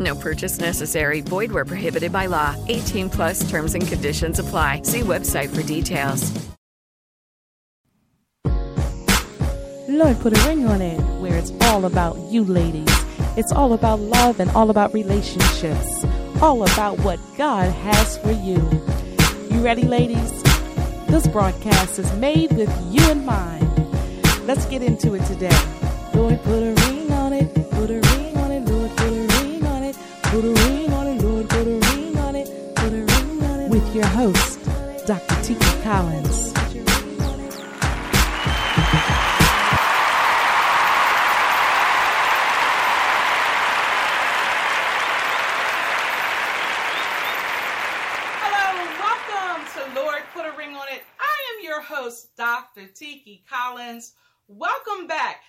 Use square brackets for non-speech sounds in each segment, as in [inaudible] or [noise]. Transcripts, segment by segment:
No purchase necessary. Void where prohibited by law. 18 plus terms and conditions apply. See website for details. Lord put a ring on it where it's all about you ladies. It's all about love and all about relationships. All about what God has for you. You ready, ladies? This broadcast is made with you in mind. Let's get into it today. Lord, put a ring on it. Put a ring Put a ring on it. Lord, put a ring on it. Put a ring on it. With your host, Dr. Tiki Collins. Hello, welcome to Lord Put a Ring on It. I am your host, Dr. Tiki Collins. Welcome back.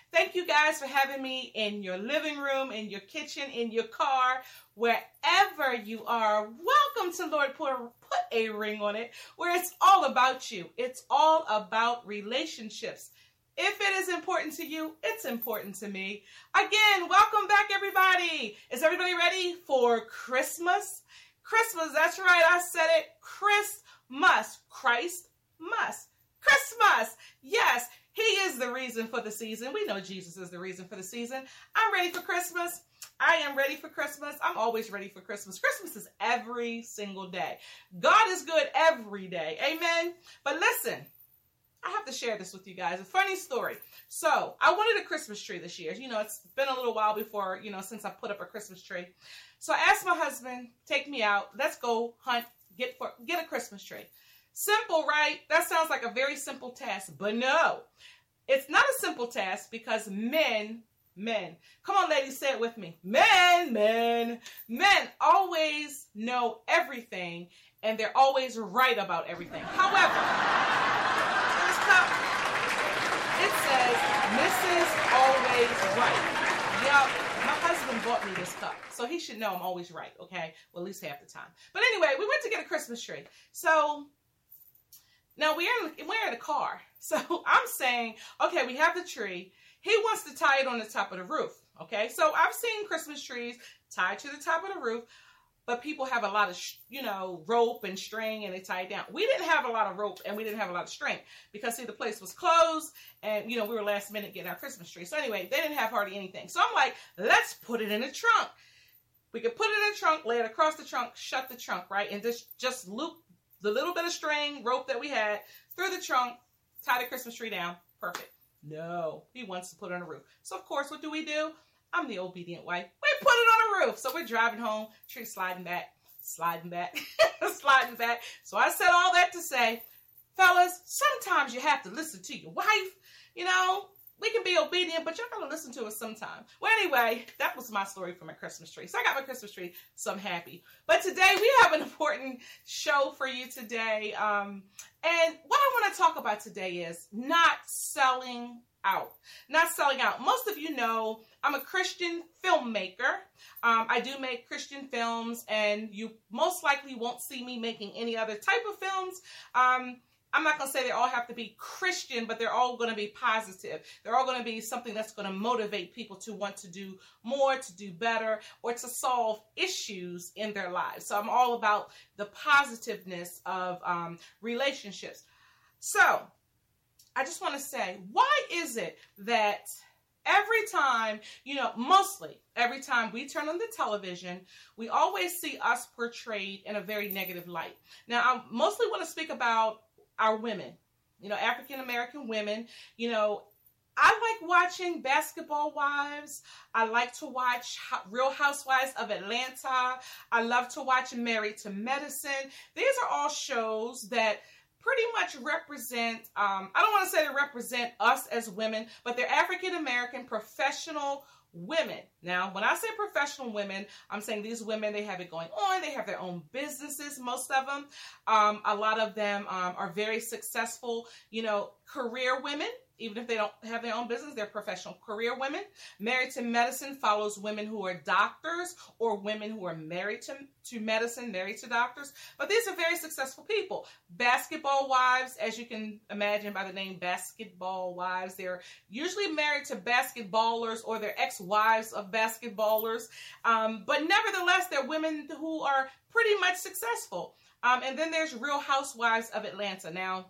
Guys for having me in your living room, in your kitchen, in your car, wherever you are. Welcome to Lord Put Put a Ring on It, where it's all about you. It's all about relationships. If it is important to you, it's important to me. Again, welcome back, everybody. Is everybody ready for Christmas? Christmas, that's right, I said it. Christmas. Christ must. Christmas. Yes, He is the reason for the season. We know Jesus is the reason for the season. I'm ready for Christmas. I am ready for Christmas. I'm always ready for Christmas. Christmas is every single day. God is good every day. Amen. But listen, I have to share this with you guys. A funny story. So, I wanted a Christmas tree this year. You know, it's been a little while before, you know, since I put up a Christmas tree. So, I asked my husband, take me out. Let's go hunt, get for get a Christmas tree. Simple, right? That sounds like a very simple task, but no. It's not a simple task because men, men, come on, ladies, say it with me. Men, men, men always know everything and they're always right about everything. However, it says Mrs. Always Right. Yup, my husband bought me this cup, so he should know I'm always right, okay? Well, at least half the time. But anyway, we went to get a Christmas tree. So now we're in, we're in a car. [laughs] So I'm saying, okay, we have the tree. He wants to tie it on the top of the roof. Okay, so I've seen Christmas trees tied to the top of the roof, but people have a lot of, you know, rope and string and they tie it down. We didn't have a lot of rope and we didn't have a lot of string because, see, the place was closed and, you know, we were last minute getting our Christmas tree. So, anyway, they didn't have hardly anything. So, I'm like, let's put it in the trunk. We could put it in the trunk, lay it across the trunk, shut the trunk, right? And just, just loop the little bit of string, rope that we had through the trunk, tie the Christmas tree down. Perfect. No, he wants to put it on the roof. So, of course, what do we do? I'm the obedient wife. We put it on the roof. So we're driving home, tree sliding back, sliding back, [laughs] sliding back. So I said all that to say, fellas, sometimes you have to listen to your wife. You know, we can be obedient, but y'all gotta listen to us sometime. Well, anyway, that was my story for my Christmas tree. So I got my Christmas tree, so I'm happy. But today we have an important show for you today. Um, and what I want to talk about today is not selling out. Not selling out. Most of you know I'm a Christian filmmaker. Um, I do make Christian films, and you most likely won't see me making any other type of films. Um, I'm not going to say they all have to be Christian, but they're all going to be positive. They're all going to be something that's going to motivate people to want to do more, to do better, or to solve issues in their lives. So I'm all about the positiveness of um, relationships. So I just want to say, why is it that every time, you know, mostly every time we turn on the television, we always see us portrayed in a very negative light? Now, I mostly want to speak about our women, you know, African American women, you know, I like watching Basketball Wives. I like to watch Real Housewives of Atlanta. I love to watch Married to Medicine. These are all shows that pretty much represent, um, I don't want to say they represent us as women, but they're African American professional women. Now, when I say professional women, I'm saying these women, they have it going on. They have their own businesses, most of them. Um, a lot of them um, are very successful, you know, career women even if they don't have their own business, they're professional career women. Married to Medicine follows women who are doctors or women who are married to, to medicine, married to doctors. But these are very successful people. Basketball wives, as you can imagine by the name Basketball Wives, they're usually married to basketballers or they're ex wives of basketballers. Um, but nevertheless, they're women who are pretty much successful. Um, and then there's Real Housewives of Atlanta. Now,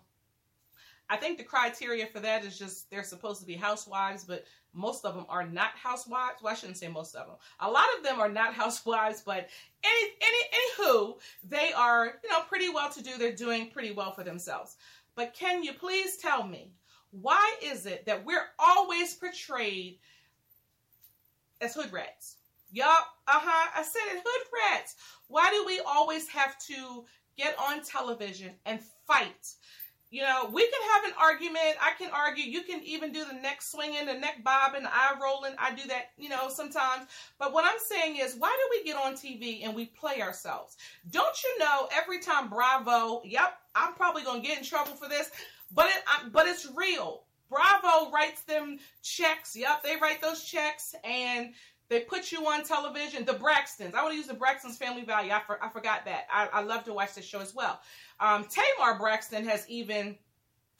I think the criteria for that is just they're supposed to be housewives, but most of them are not housewives. Well, I shouldn't say most of them. A lot of them are not [laughs] housewives, but any any anywho, they are you know pretty well to do. They're doing pretty well for themselves. But can you please tell me why is it that we're always portrayed as hood rats? Yup, uh huh. I said it, hood rats. Why do we always have to get on television and fight? You know, we can have an argument. I can argue. You can even do the neck swinging, the neck bobbing, the eye rolling. I do that, you know, sometimes. But what I'm saying is, why do we get on TV and we play ourselves? Don't you know every time Bravo, yep, I'm probably going to get in trouble for this, but it, I, but it's real. Bravo writes them checks. Yep, they write those checks and they put you on television. The Braxtons. I want to use the Braxtons Family Value. I, for, I forgot that. I, I love to watch this show as well. Um, Tamar Braxton has even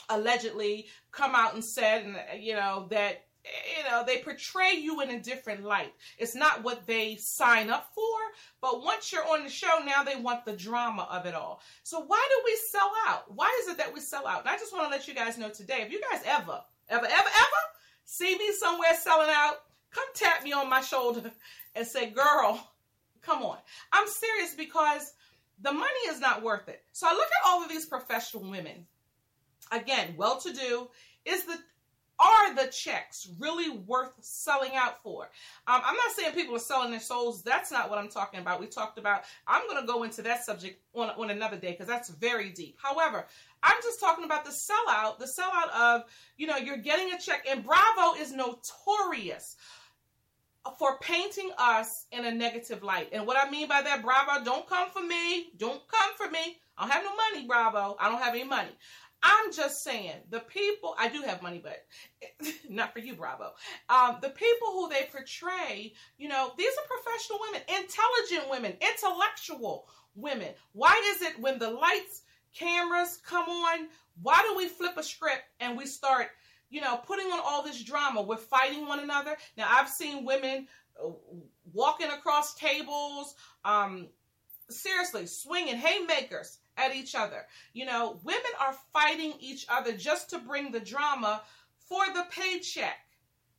allegedly come out and said, and you know, that you know they portray you in a different light it's not what they sign up for but once you're on the show now they want the drama of it all so why do we sell out why is it that we sell out and i just want to let you guys know today if you guys ever ever ever ever see me somewhere selling out come tap me on my shoulder and say girl come on i'm serious because the money is not worth it. So I look at all of these professional women. Again, well to do. Is the are the checks really worth selling out for? Um, I'm not saying people are selling their souls. That's not what I'm talking about. We talked about, I'm going to go into that subject on, on another day because that's very deep. However, I'm just talking about the sellout, the sellout of, you know, you're getting a check, and Bravo is notorious for painting us in a negative light. And what I mean by that, Bravo, don't come for me. Don't come for me. I don't have no money, Bravo. I don't have any money. I'm just saying, the people, I do have money, but [laughs] not for you, Bravo. Um, the people who they portray, you know, these are professional women, intelligent women, intellectual women. Why is it when the lights, cameras come on, why do we flip a script and we start you know, putting on all this drama. We're fighting one another. Now, I've seen women uh, walking across tables, um, seriously, swinging haymakers at each other. You know, women are fighting each other just to bring the drama for the paycheck.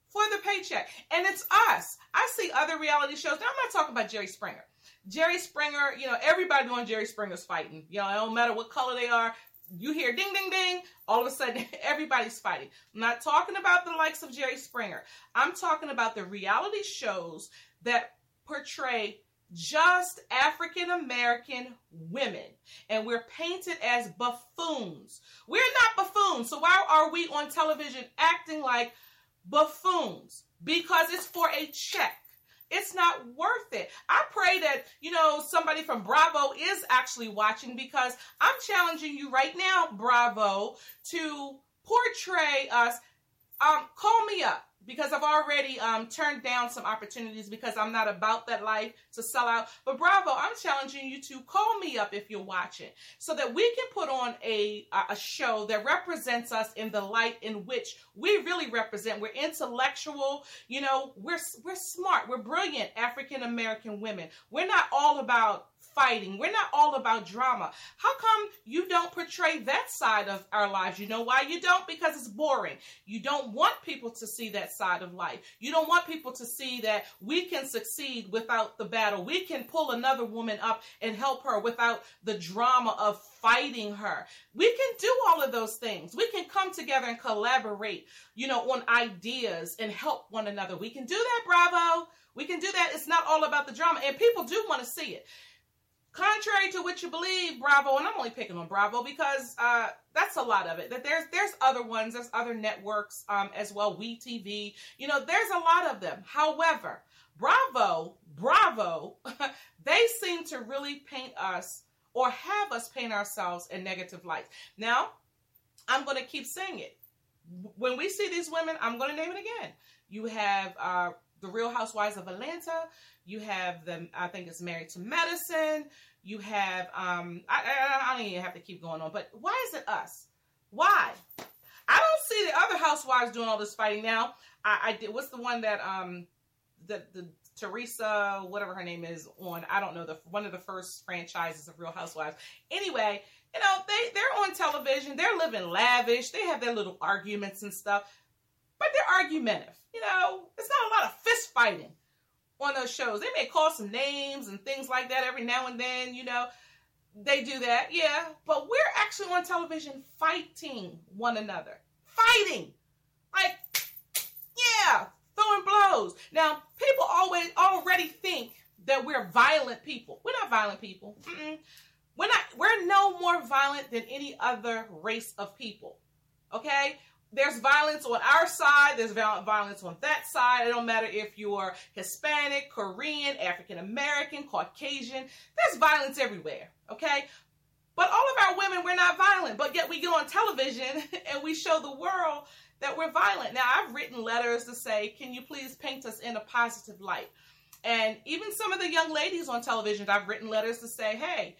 For the paycheck. And it's us. I see other reality shows. Now, I'm not talking about Jerry Springer. Jerry Springer, you know, everybody on Jerry Springer's fighting. You know, it don't matter what color they are, you hear ding, ding, ding, all of a sudden [laughs] everybody's fighting. I'm not talking about the likes of Jerry Springer. I'm talking about the reality shows that portray just African American women. And we're painted as buffoons. We're not buffoons. So why are we on television acting like buffoons? Because it's for a check. It's not worth it. I pray that, you know, somebody from Bravo is actually watching because I'm challenging you right now, Bravo, to portray us. Um, call me up because I've already um, turned down some opportunities because I'm not about that life to sell out. But Bravo, I'm challenging you to call me up if you're watching so that we can put on a, a show that represents us in the light in which we really represent. We're intellectual, you know, we're, we're smart, we're brilliant African American women. We're not all about fighting. We're not all about drama. How come you don't portray that side of our lives? You know why you don't? Because it's boring. You don't want people to see that side of life. You don't want people to see that we can succeed without the battle. We can pull another woman up and help her without the drama of fighting her. We can do all of those things. We can come together and collaborate, you know, on ideas and help one another. We can do that, bravo. We can do that. It's not all about the drama. And people do want to see it contrary to what you believe, Bravo, and I'm only picking on Bravo because uh, that's a lot of it. That there's there's other ones, there's other networks um, as well, We TV. You know, there's a lot of them. However, Bravo, Bravo, [laughs] they seem to really paint us or have us paint ourselves in negative light. Now, I'm going to keep saying it. When we see these women, I'm going to name it again. You have uh, the Real Housewives of Atlanta. You have them. I think it's Married to Medicine. You have. Um, I, I, I don't even have to keep going on. But why is it us? Why? I don't see the other housewives doing all this fighting now. I, I did. What's the one that um, the the Teresa, whatever her name is, on I don't know the one of the first franchises of Real Housewives. Anyway, you know they they're on television. They're living lavish. They have their little arguments and stuff but they're argumentative. You know, it's not a lot of fist fighting on those shows. They may call some names and things like that every now and then, you know. They do that, yeah. But we're actually on television fighting one another. Fighting. Like, yeah, throwing blows. Now, people always already think that we're violent people. We're not violent people. Mm-mm. We're not, we're no more violent than any other race of people. Okay? There's violence on our side, there's violence on that side. It don't matter if you're Hispanic, Korean, African American, Caucasian, there's violence everywhere, okay? But all of our women, we're not violent, but yet we get on television [laughs] and we show the world that we're violent. Now, I've written letters to say, can you please paint us in a positive light? And even some of the young ladies on television, I've written letters to say, hey,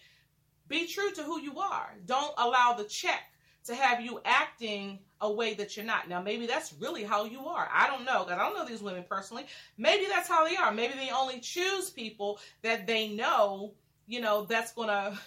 be true to who you are. Don't allow the check to have you acting a way that you're not. Now, maybe that's really how you are. I don't know because I don't know these women personally. Maybe that's how they are. Maybe they only choose people that they know, you know, that's going [laughs] to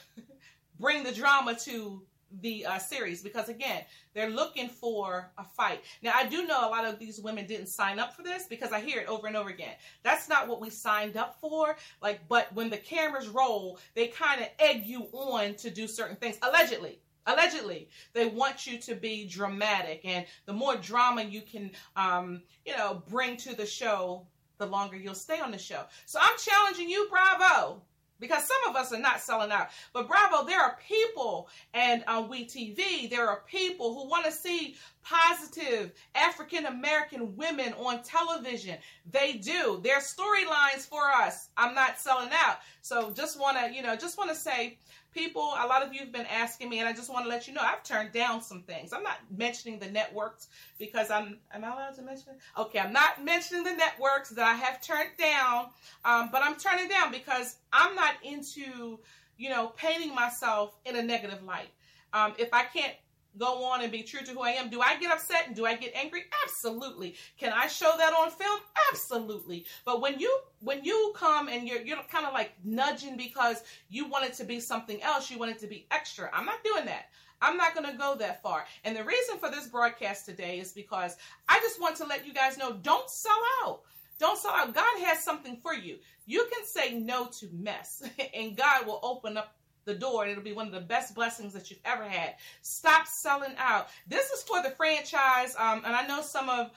bring the drama to the uh, series because again they're looking for a fight now i do know a lot of these women didn't sign up for this because i hear it over and over again that's not what we signed up for like but when the cameras roll they kind of egg you on to do certain things allegedly allegedly they want you to be dramatic and the more drama you can um, you know bring to the show the longer you'll stay on the show so i'm challenging you bravo because some of us are not selling out. But bravo, there are people, and on We TV, there are people who want to see positive African American women on television. They do. Their storylines for us. I'm not selling out. So just want to, you know, just want to say people, a lot of you have been asking me, and I just want to let you know I've turned down some things. I'm not mentioning the networks because I'm, am I allowed to mention it? Okay, I'm not mentioning the networks that I have turned down, um, but I'm turning down because I'm not into, you know, painting myself in a negative light. Um, if I can't go on and be true to who I am. Do I get upset and do I get angry? Absolutely. Can I show that on film? Absolutely. But when you when you come and you're you're kind of like nudging because you want it to be something else, you want it to be extra. I'm not doing that. I'm not going to go that far. And the reason for this broadcast today is because I just want to let you guys know don't sell out. Don't sell out. God has something for you. You can say no to mess, [laughs] and God will open up the door and it'll be one of the best blessings that you've ever had. Stop selling out. This is for the franchise. Um, and I know some of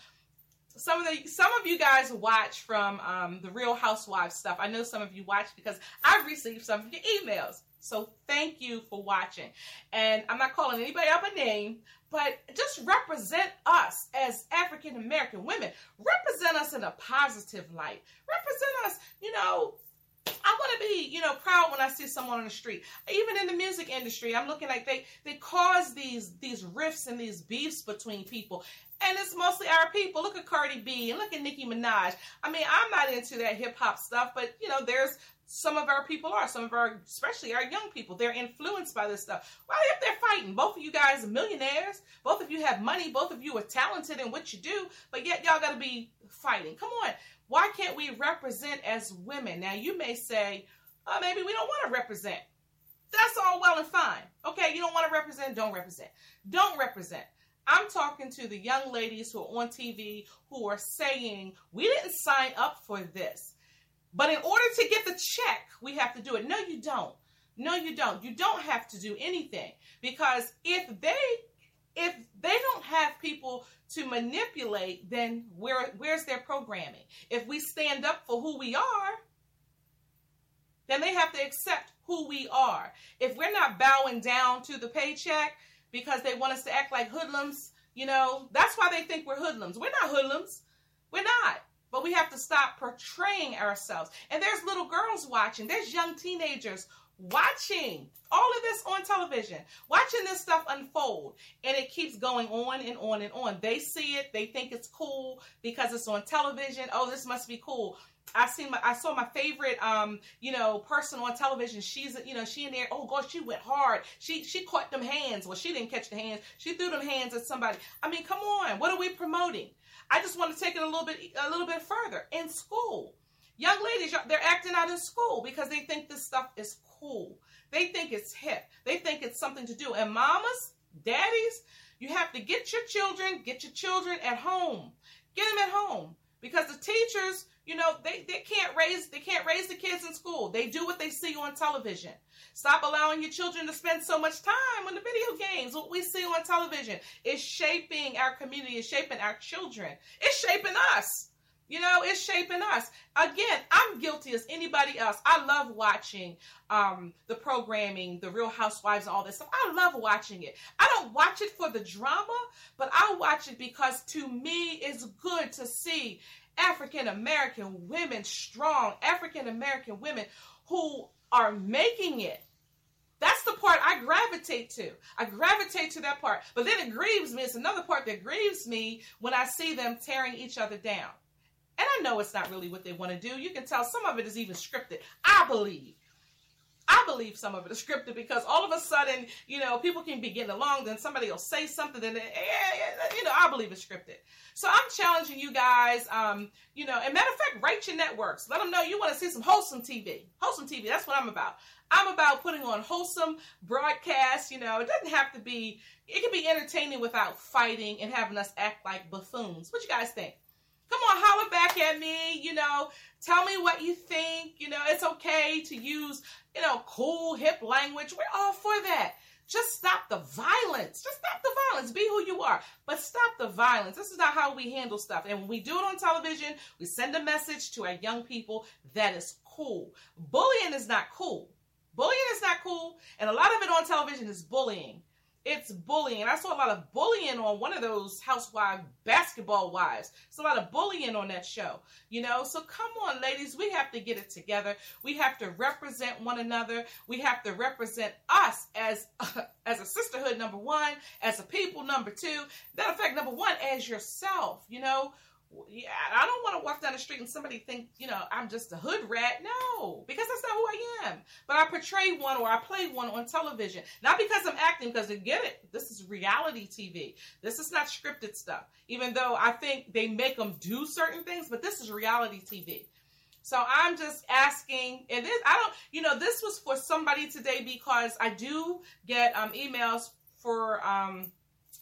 some of the some of you guys watch from um, the Real Housewives stuff. I know some of you watch because I've received some of your emails. So thank you for watching. And I'm not calling anybody up a name, but just represent us as African American women. Represent us in a positive light. Represent us, you know, I want to be, you know, proud when I see someone on the street. Even in the music industry, I'm looking like they they cause these these rifts and these beefs between people. And it's mostly our people. Look at Cardi B and look at Nicki Minaj. I mean, I'm not into that hip hop stuff, but you know, there's some of our people are, some of our, especially our young people, they're influenced by this stuff. Well, if they're fighting, both of you guys are millionaires, both of you have money, both of you are talented in what you do, but yet y'all got to be fighting. Come on. Why can't we represent as women? Now, you may say, uh, maybe we don't want to represent. That's all well and fine. Okay, you don't want to represent, don't represent. Don't represent. I'm talking to the young ladies who are on TV who are saying, we didn't sign up for this. But in order to get the check, we have to do it. No, you don't. No, you don't. You don't have to do anything because if they if they don't have people to manipulate, then where where's their programming? If we stand up for who we are, then they have to accept who we are. If we're not bowing down to the paycheck because they want us to act like hoodlums, you know, that's why they think we're hoodlums. We're not hoodlums. We're not. But we have to stop portraying ourselves. And there's little girls watching, there's young teenagers watching all of this on television, watching this stuff unfold, and it keeps going on and on and on. They see it, they think it's cool because it's on television. Oh, this must be cool. I seen my, I saw my favorite, um, you know, person on television. She's, you know, she in there. Oh gosh, she went hard. She she caught them hands. Well, she didn't catch the hands. She threw them hands at somebody. I mean, come on. What are we promoting? I just want to take it a little bit a little bit further. In school, young ladies, they're acting out in school because they think this stuff is cool. They think it's hip. They think it's something to do. And mamas, daddies, you have to get your children, get your children at home. Get them at home because the teachers, you know, they, they can't raise they can't raise the kids in school. They do what they see on television. Stop allowing your children to spend so much time on the video games. What we see on television is shaping our community, is shaping our children. It's shaping us. You know, it's shaping us. Again, I'm guilty as anybody else. I love watching um, the programming, the Real Housewives, all this stuff. I love watching it. I don't watch it for the drama, but I watch it because to me, it's good to see African American women strong, African American women who are making it. That's the part I gravitate to. I gravitate to that part. But then it grieves me. It's another part that grieves me when I see them tearing each other down. And I know it's not really what they want to do. You can tell some of it is even scripted. I believe. I believe some of it is scripted because all of a sudden, you know, people can be getting along, then somebody will say something, then, eh, you know, I believe it's scripted. So I'm challenging you guys, um, you know, and matter of fact, write your networks. Let them know you want to see some wholesome TV. Wholesome TV, that's what I'm about. I'm about putting on wholesome broadcasts. You know, it doesn't have to be, it can be entertaining without fighting and having us act like buffoons. What you guys think? Come on, holler back at me. You know, tell me what you think. You know, it's okay to use, you know, cool, hip language. We're all for that. Just stop the violence. Just stop the violence. Be who you are. But stop the violence. This is not how we handle stuff. And when we do it on television, we send a message to our young people that is cool. Bullying is not cool. Bullying is not cool. And a lot of it on television is bullying it's bullying. I saw a lot of bullying on one of those housewife basketball wives. It's a lot of bullying on that show, you know. So come on, ladies, we have to get it together. We have to represent one another. We have to represent us as uh, [laughs] as a sisterhood number one, as a people number two. That effect number one as yourself, you know yeah, I don't want to walk down the street and somebody think, you know, I'm just a hood rat. No, because that's not who I am. But I portray one or I play one on television. Not because I'm acting, because to get it, this is reality TV. This is not scripted stuff. Even though I think they make them do certain things, but this is reality TV. So I'm just asking, and this, I don't, you know, this was for somebody today because I do get um, emails for, um,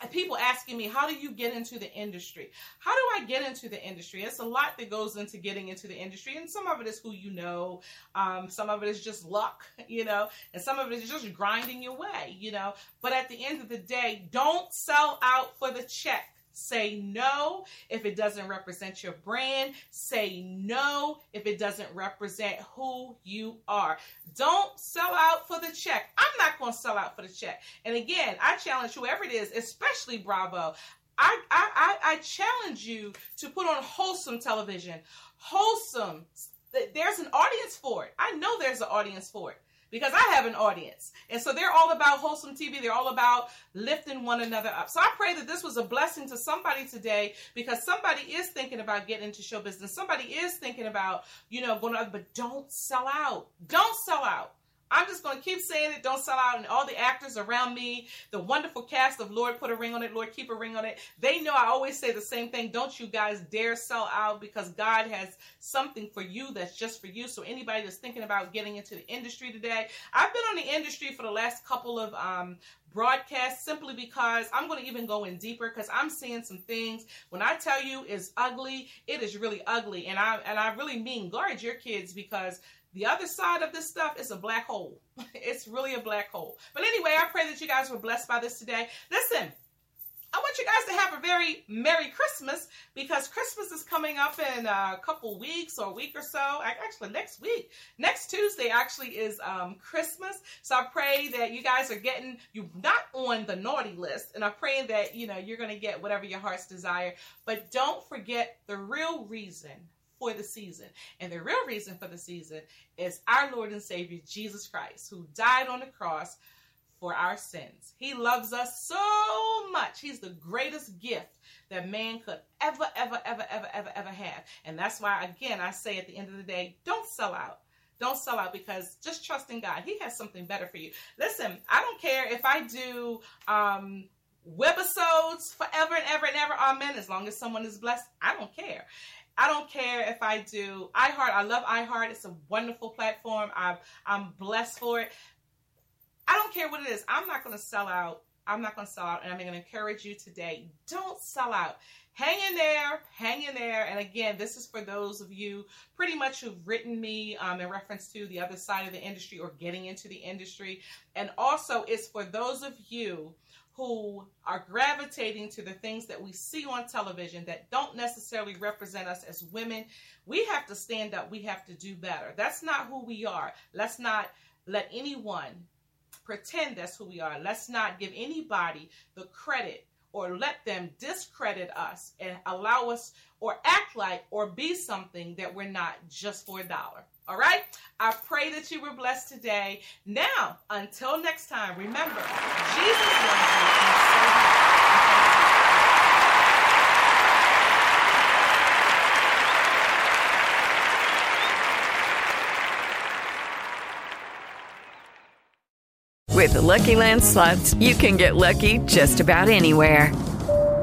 people asking me, how do you get into the industry? How do I get into the industry? It's a lot that goes into getting into the industry, and some of it is who you know, um, some of it is just luck, you know, and some of it is just grinding your way, you know. But at the end of the day, don't sell out for the check. Say no if it doesn't represent your brand. Say no if it doesn't represent who you are. Don't sell out for the check. I'm not going to sell out for the check. And again, I challenge whoever it is, especially Bravo. I, I, I, challenge you to put on wholesome television. Wholesome. There's an audience for it. I know there's an audience for it because I have an audience. And so they're all about wholesome TV. They're all about lifting one another up. So I pray that this was a blessing to somebody today because somebody is thinking about getting into show business. Somebody is thinking about, you know, going to, but don't sell out. Don't sell out. I'm just going to keep saying it. Don't sell out. And all the actors around me, the wonderful cast of Lord Put a Ring on It, Lord Keep a Ring on It, they know I always say the same thing. Don't you guys dare sell out because God has something for you that's just for you. So anybody that's thinking about getting into the industry today, I've been on the industry for the last couple of um, broadcasts simply because I'm going to even go in deeper because I'm seeing some things when I tell you is ugly, it is really ugly. And I and I really mean guard your kids because the other side of this stuff is a black hole. [laughs] it's really a black hole. But anyway, I pray that you guys were blessed by this today. Listen, I want you guys to have a very Merry Christmas because Christmas is coming up in a couple weeks or a week or so. Actually, next week. Next Tuesday actually is um, Christmas. So I pray that you guys are getting you not on the naughty list. And I pray that, you know, you're going to get whatever your heart's desire. But don't forget the real reason for the season. And the real reason for the season is our Lord and Savior, Jesus Christ, who died on the cross for our sins. He loves us so much. He's the greatest gift that man could ever, ever, ever, ever, ever, ever have. And that's why, again, I say at the end of the day, don't sell out. Don't sell out because just trust in God. He has something better for you. Listen, I don't care if I do um, webisodes forever and ever and ever. Amen. As long as someone is blessed, I don't care. I don't care if I do iHeart. I love iHeart. It's a wonderful platform. I'm I'm blessed for it. I don't care what it is. I'm not going to sell out. I'm not going to sell out. And I'm going to encourage you today. Don't sell out. Hang in there. Hang in there. And again, this is for those of you pretty much who've written me um, in reference to the other side of the industry or getting into the industry. And also, it's for those of you who are gravitating to the things that we see on television that don't necessarily represent us as women. We have to stand up. We have to do better. That's not who we are. Let's not let anyone pretend that's who we are. Let's not give anybody the credit or let them discredit us and allow us or act like or be something that we're not just for a dollar. All right? I pray that you were blessed today. Now, until next time, remember, Jesus loves you. With the Lucky Land slots, you can get lucky just about anywhere.